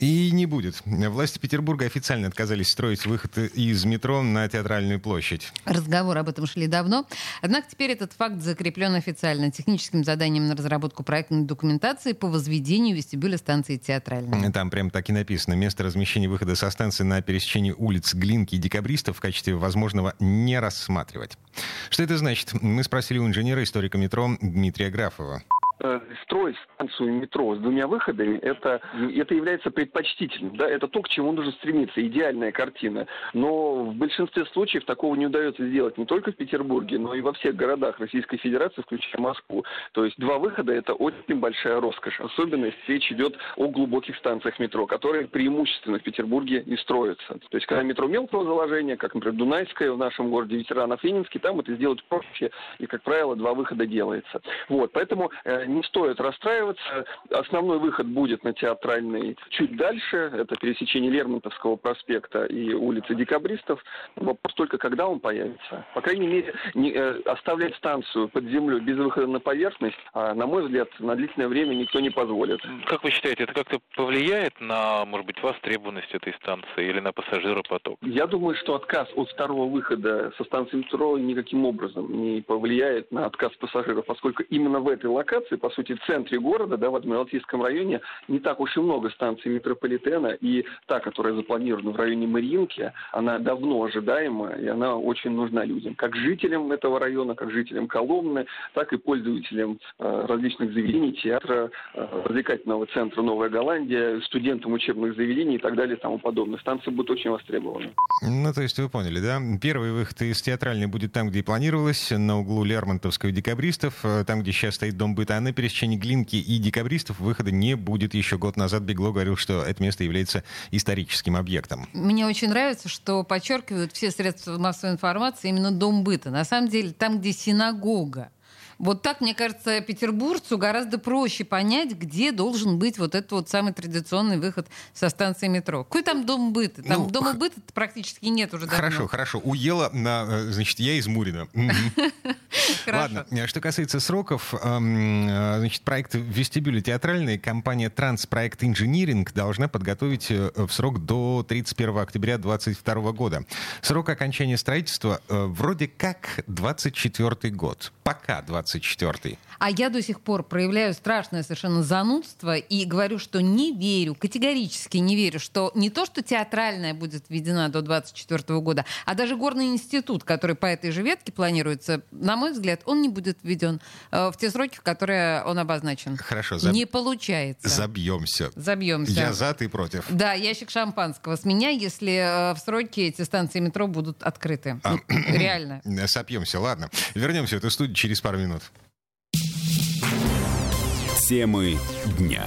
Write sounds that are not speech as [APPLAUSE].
И не будет. Власти Петербурга официально отказались строить выход из метро на Театральную площадь. Разговоры об этом шли давно. Однако теперь этот факт закреплен официально техническим заданием на разработку проектной документации по возведению вестибюля станции Театральной. Там прям так и написано. Место размещения выхода со станции на пересечении улиц Глинки и Декабристов в качестве возможного не рассматривать. Что это значит? Мы спросили у инженера, историка метро Дмитрия Графова. Э, строить станцию метро с двумя выходами, это, это является предпочтительным. Да? Это то, к чему нужно стремиться, идеальная картина. Но в большинстве случаев такого не удается сделать не только в Петербурге, но и во всех городах Российской Федерации, включая Москву. То есть два выхода – это очень большая роскошь. Особенно если речь идет о глубоких станциях метро, которые преимущественно в Петербурге не строятся. То есть когда метро мелкого заложения, как, например, Дунайская в нашем городе, ветеранов Ленинский, там это сделать проще, и, как правило, два выхода делается. Вот, поэтому э, не стоит расстраиваться. Основной выход будет на театральный чуть дальше. Это пересечение Лермонтовского проспекта и улицы Декабристов. Вопрос только, когда он появится. По крайней мере, не, э, оставлять станцию под землей без выхода на поверхность, а, на мой взгляд, на длительное время никто не позволит. Как вы считаете, это как-то повлияет на, может быть, востребованность этой станции или на пассажиропоток? Я думаю, что отказ от второго выхода со станции метро никаким образом не повлияет на отказ пассажиров, поскольку именно в этой локации по сути, в центре города, да, в Адмиралтейском районе, не так уж и много станций метрополитена, и та, которая запланирована в районе Мариинки, она давно ожидаема, и она очень нужна людям, как жителям этого района, как жителям Коломны, так и пользователям э, различных заведений, театра, э, развлекательного центра «Новая Голландия», студентам учебных заведений и так далее и тому подобное. Станция будет очень востребована. Ну, то есть вы поняли, да? Первый выход из театральной будет там, где и планировалось, на углу Лермонтовского и Декабристов, э, там, где сейчас стоит дом быта на пересечении Глинки и Декабристов выхода не будет. Еще год назад Бегло говорил, что это место является историческим объектом. Мне очень нравится, что подчеркивают все средства массовой информации именно дом быта. На самом деле, там, где синагога, вот так, мне кажется, петербургцу гораздо проще понять, где должен быть вот этот вот самый традиционный выход со станции метро. Какой там дом быта? Там ну, дома быта практически нет уже давно. Хорошо, хорошо. Уела, на, э, значит, я из Мурина. [LAUGHS] Ладно, э, что касается сроков, эм, э, значит, проект вестибюля театральной компания Транспроект Инжиниринг должна подготовить в срок до 31 октября 2022 года. Срок окончания строительства вроде как 24 год. Пока 24 24 А я до сих пор проявляю страшное совершенно занудство и говорю, что не верю, категорически не верю, что не то, что театральная будет введена до 24 года, а даже горный институт, который по этой же ветке планируется, на мой взгляд, он не будет введен э, в те сроки, в которые он обозначен. Хорошо. Заб... Не получается. Забьемся. Забьемся. Я за, ты против. Да, ящик шампанского с меня, если э, в сроки эти станции метро будут открыты. А, ну, реально. Сопьемся, ладно. Вернемся в эту студию через пару минут. Темы дня.